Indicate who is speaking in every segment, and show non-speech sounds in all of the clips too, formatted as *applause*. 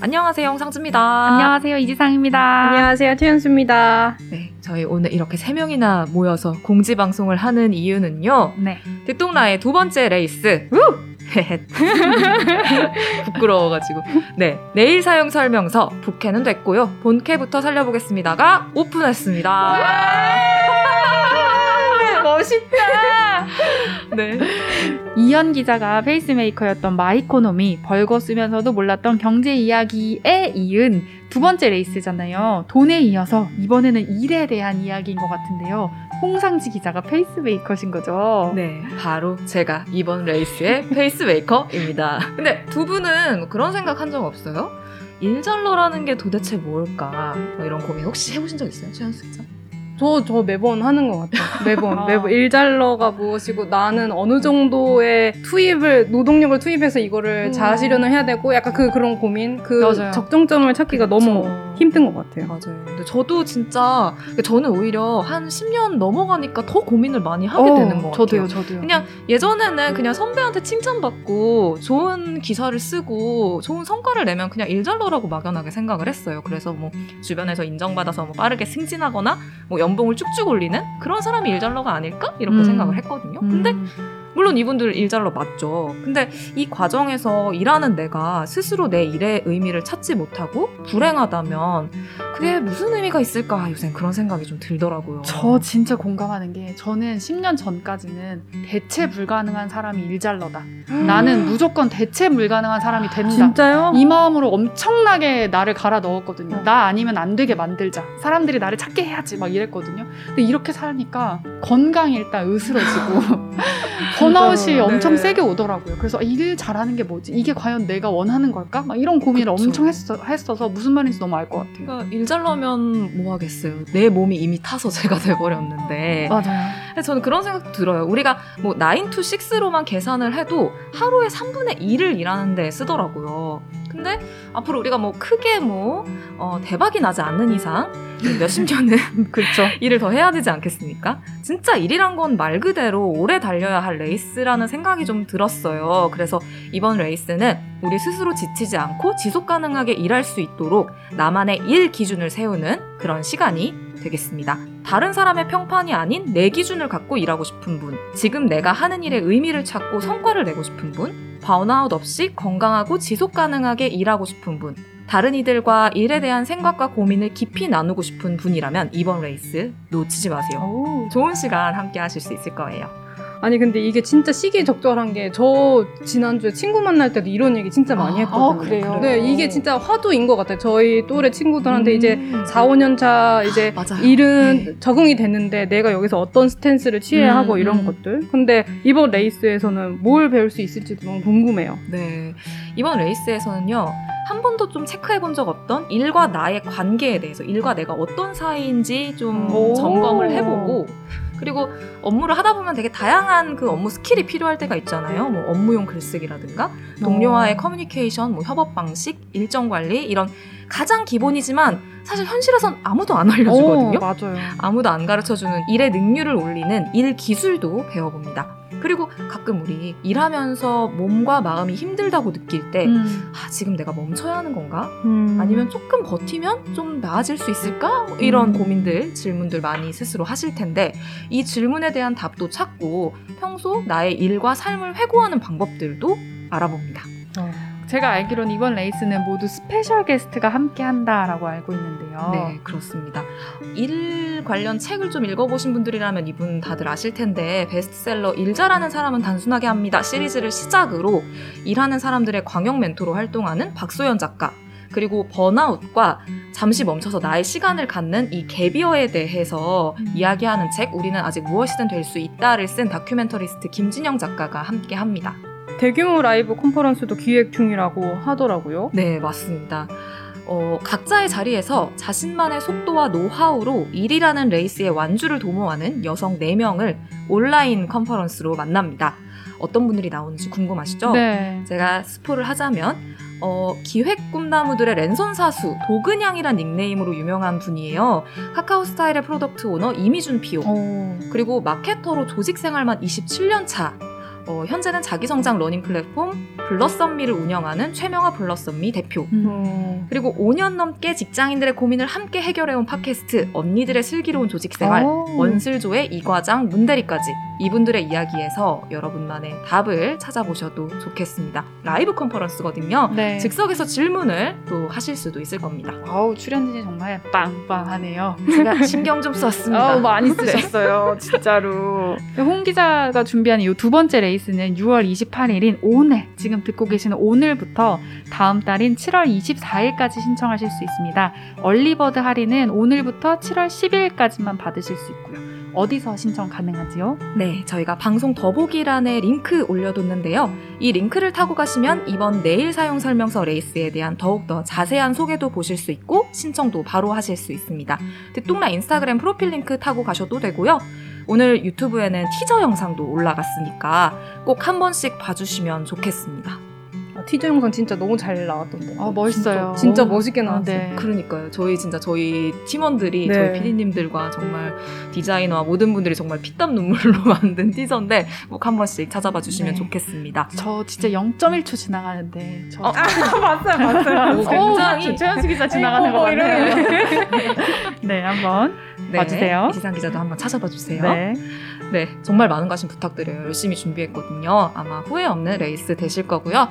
Speaker 1: 안녕하세요, 홍상주입니다.
Speaker 2: 안녕하세요, 이지상입니다.
Speaker 3: 안녕하세요, 최현수입니다.
Speaker 1: 네, 저희 오늘 이렇게 세 명이나 모여서 공지 방송을 하는 이유는요.
Speaker 2: 네.
Speaker 1: 듣동나의 두 번째 레이스. *laughs* 부끄러워가지고. 네, 내일 사용 설명서 부캐는 됐고요. 본캐부터 살려보겠습니다가 오픈했습니다. *laughs*
Speaker 2: 멋있다.
Speaker 1: 네.
Speaker 2: 이현 기자가 페이스메이커였던 마이코노미 벌고 쓰면서도 몰랐던 경제 이야기에 이은 두 번째 레이스잖아요. 돈에 이어서 이번에는 일에 대한 이야기인 것 같은데요. 홍상지 기자가 페이스메이커신 거죠.
Speaker 1: 네, 바로 제가 이번 레이스의 페이스메이커입니다. *laughs* 근데 두 분은 그런 생각 한 적 없어요? 일잘러라는 게 도대체 뭘까? 뭐 이런 고민 혹시 해보신 적 있어요? 최현수 기자?
Speaker 3: 저, 저 매번 하는 것 같아요. 매번.
Speaker 2: 아.
Speaker 3: 매번 일잘러가 무엇이고 나는 어느 정도의 투입을, 노동력을 투입해서 이거를
Speaker 2: 음.
Speaker 3: 자아실현을 해야 되고 약간 그, 그런 고민, 그
Speaker 2: 맞아요.
Speaker 3: 적정점을 찾기가 너무
Speaker 1: 그쵸.
Speaker 3: 힘든 것 같아요.
Speaker 1: 맞아요. 근데 저도 진짜 저는 오히려 한 10년 넘어가니까 더 고민을 많이 하게
Speaker 2: 어,
Speaker 1: 되는 것 같아요.
Speaker 2: 저도요, 저도요.
Speaker 1: 그냥 예전에는 그냥 선배한테 칭찬받고 좋은 기사를 쓰고 좋은 성과를 내면 그냥 일잘러라고 막연하게 생각을 했어요. 그래서 뭐 주변에서 인정받아서 뭐 빠르게 승진하거나 뭐 연봉을 쭉쭉 올리는 그런 사람이 일잘러가 아닐까 이렇게
Speaker 2: 음.
Speaker 1: 생각을 했거든요. 근데
Speaker 2: 음.
Speaker 1: 물론 이분들 일잘러 맞죠. 근데 이 과정에서 일하는 내가 스스로 내 일의 의미를 찾지 못하고 불행하다면 그게 무슨 의미가 있을까 요새 그런 생각이 좀 들더라고요.
Speaker 2: 저 진짜 공감하는 게 저는 10년 전까지는 대체 불가능한 사람이 일잘러다. 나는 무조건 대체 불가능한 사람이 된다.
Speaker 3: 진짜요?
Speaker 2: 이 마음으로 엄청나게 나를 갈아 넣었거든요. 나 아니면 안 되게 만들자. 사람들이 나를 찾게 해야지. 막 이랬거든요. 근데 이렇게 살니까 건강이 일단 으스러지고 *laughs* 번아웃이
Speaker 3: 진짜요?
Speaker 2: 엄청
Speaker 1: 네.
Speaker 2: 세게 오더라고요. 그래서 일 잘하는 게 뭐지? 이게 과연 내가 원하는 걸까? 막 이런 고민을
Speaker 1: 그쵸.
Speaker 2: 엄청 했어, 했어서 무슨 말인지 너무 알 것 같아요.
Speaker 1: 그러니까 일잘러면 뭐 하겠어요. 내 몸이 이미 타서 제가 돼버렸는데.
Speaker 2: 맞아요.
Speaker 1: 저는 그런 생각 들어요. 우리가 뭐 9 to 6로만 계산을 해도 하루에 3분의 1을 일하는 데 쓰더라고요. 근데 앞으로 우리가 뭐 크게 뭐 어, 대박이 나지 않는 이상 몇십 년은 *laughs*
Speaker 2: 그렇죠. *laughs*
Speaker 1: 일을 더 해야 되지 않겠습니까? 진짜 일이란 건 말 그대로 오래 달려야 할 레이스라는 생각이 좀 들었어요. 그래서 이번 레이스는 우리 스스로 지치지 않고 지속 가능하게 일할 수 있도록 나만의 일 기준을 세우는 그런 시간이 되겠습니다. 다른 사람의 평판이 아닌 내 기준을 갖고 일하고 싶은 분, 지금 내가 하는 일의 의미를 찾고 성과를 내고 싶은 분, 번아웃 없이 건강하고 지속 가능하게 일하고 싶은 분, 다른 이들과 일에 대한 생각과 고민을 깊이 나누고 싶은 분이라면 이번 레이스 놓치지 마세요.
Speaker 2: 오.
Speaker 1: 좋은 시간 함께 하실 수 있을 거예요.
Speaker 3: 아니, 근데 이게 진짜 시기에 적절한 게 저 지난주에 친구 만날 때도 이런 얘기 진짜 많이
Speaker 1: 아,
Speaker 3: 했거든요.
Speaker 2: 아, 그래요?
Speaker 3: 네, 이게 진짜 화두인 것 같아요. 저희 또래 친구들한테 이제
Speaker 1: 음.
Speaker 3: 4, 5년 차 이제
Speaker 1: 맞아요.
Speaker 3: 일은
Speaker 1: 네.
Speaker 3: 적응이 됐는데 내가 여기서 어떤 스탠스를 취해야
Speaker 1: 음,
Speaker 3: 하고 이런
Speaker 1: 음.
Speaker 3: 것들. 근데 이번 레이스에서는 뭘 배울 수 있을지도 너무 궁금해요.
Speaker 1: 네. 이번 레이스에서는요, 한 번도 좀 체크해 본 적 없던 일과 나의 관계에 대해서, 일과 내가 어떤 사이인지 좀
Speaker 3: 오.
Speaker 1: 점검을 해보고, 그리고 업무를 하다 보면 되게 다양한 그 업무 스킬이 필요할 때가 있잖아요. 뭐 업무용 글쓰기라든가, 동료와의 커뮤니케이션, 뭐 협업 방식, 일정 관리, 이런 가장 기본이지만 사실 현실에선 아무도 안 알려주거든요.
Speaker 2: 오, 맞아요.
Speaker 1: 아무도 안 가르쳐주는 일의 능률을 올리는 일 기술도 배워봅니다. 그리고 가끔 우리 일하면서 몸과 마음이 힘들다고 느낄 때,
Speaker 2: 음.
Speaker 1: 아, 지금 내가 멈춰야 하는 건가?
Speaker 3: 음.
Speaker 1: 아니면 조금 버티면 좀 나아질 수 있을까? 이런
Speaker 2: 음.
Speaker 1: 고민들, 질문들 많이 스스로 하실 텐데, 이 질문에 대한 답도 찾고, 평소 나의 일과 삶을 회고하는 방법들도 알아봅니다.
Speaker 2: 제가 알기로는 이번 레이스는 모두 special guest가 함께 한다라고 알고 있는데요.
Speaker 1: 네, 그렇습니다. 일 관련 책을 좀 읽어보신 분들이라면 이분 다들 아실 텐데 베스트셀러 일 잘하는 사람은 단순하게 합니다 시리즈를 시작으로 일하는 사람들의 광역 멘토로 활동하는 박소연 작가 그리고 번아웃과 잠시 멈춰서 나의 시간을 갖는 이 gap year에 대해서
Speaker 2: 음.
Speaker 1: 이야기하는 책 우리는 아직 무엇이든 될 수 있다를 쓴 다큐멘터리스트 김진영 작가가 함께 합니다.
Speaker 3: 대규모 라이브 컨퍼런스도 기획 중이라고 하더라고요.
Speaker 1: 네, 맞습니다. 어, 각자의 자리에서 자신만의 속도와 노하우로 일이라는 레이스의 완주를 도모하는 여성 4명을 온라인 컨퍼런스로 만납니다. 어떤 분들이 나오는지 궁금하시죠?
Speaker 2: 네.
Speaker 1: 제가 스포를 하자면 어, 기획 꿈나무들의 랜선 사수 도그냥이란 닉네임으로 유명한 분이에요. 카카오 스타일의 product owner 이미준 PO. 오. 그리고 마케터로 조직 생활만 27년 차. 어, 현재는 자기 성장 learning 플랫폼 블러썸미를 운영하는 최명화 블러썸미 대표.
Speaker 2: 음.
Speaker 3: 어.
Speaker 1: 그리고 5년 넘게 직장인들의 고민을 함께 해결해온 팟캐스트 언니들의 슬기로운 조직생활
Speaker 2: 오.
Speaker 1: 원슬조의 이 과장 문대리까지 이분들의 이야기에서 여러분만의 답을 찾아보셔도 좋겠습니다. 라이브 컨퍼런스거든요.
Speaker 2: 네.
Speaker 1: 즉석에서 질문을 또 하실 수도 있을 겁니다.
Speaker 2: 아우 출연진이 정말 빵빵하네요.
Speaker 1: 제가 신경 좀 썼습니다.
Speaker 2: 아우 많이 *laughs*
Speaker 1: 네.
Speaker 2: 쓰셨어요, 진짜로. 홍 기자가 준비한 이 두 번째 레이스는 6월 28일인 오늘, 지금 듣고 계시는 오늘부터 다음 달인 7월 24일까지 신청하실 수 있습니다. early bird 할인은 오늘부터 7월 10일까지만 받으실 수 있고요. 어디서 신청 가능하지요?
Speaker 1: 네, 저희가 방송 더보기란에 링크 올려뒀는데요. 이 링크를 타고 가시면 이번 내 일 사용 설명서 레이스에 대한 더욱더 자세한 소개도 보실 수 있고 신청도 바로 하실 수 있습니다. 듣동나 인스타그램 프로필 링크 타고 가셔도 되고요. 오늘 유튜브에는 티저 영상도 올라갔으니까 꼭 한 번씩 봐주시면 좋겠습니다.
Speaker 3: 아, 티저 영상 진짜 너무 잘 나왔던데.
Speaker 2: 아, 멋있어요.
Speaker 3: 진짜, 진짜
Speaker 2: 어.
Speaker 3: 멋있게
Speaker 2: 아,
Speaker 3: 나왔어요.
Speaker 2: 네.
Speaker 1: 그러니까요. 저희 진짜 저희 팀원들이
Speaker 3: 네.
Speaker 1: 저희 PD님들과 정말 디자이너와 모든 분들이 정말 피땀 눈물로 *laughs* 만든 티저인데 꼭 한 번씩 찾아봐 주시면
Speaker 2: 네.
Speaker 1: 좋겠습니다.
Speaker 2: 저 진짜 0.1초 지나가는데 저
Speaker 1: 어, *laughs*
Speaker 3: 맞아요, 맞아요.
Speaker 1: 오, 굉장히
Speaker 2: 최현수 기자 지나가는 거
Speaker 3: 어,
Speaker 2: 같네요. *laughs* 네, 한번 봐주세요.
Speaker 1: 이지상 기자도 한번 찾아봐 주세요. 네.
Speaker 2: 네.
Speaker 1: 정말 많은 관심 부탁드려요. 열심히 준비했거든요. 아마 후회 없는 레이스 되실 거고요.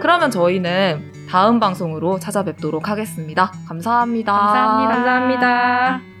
Speaker 1: 그러면 저희는 다음 방송으로 찾아뵙도록 하겠습니다 감사합니다.
Speaker 2: 감사합니다.
Speaker 3: 감사합니다.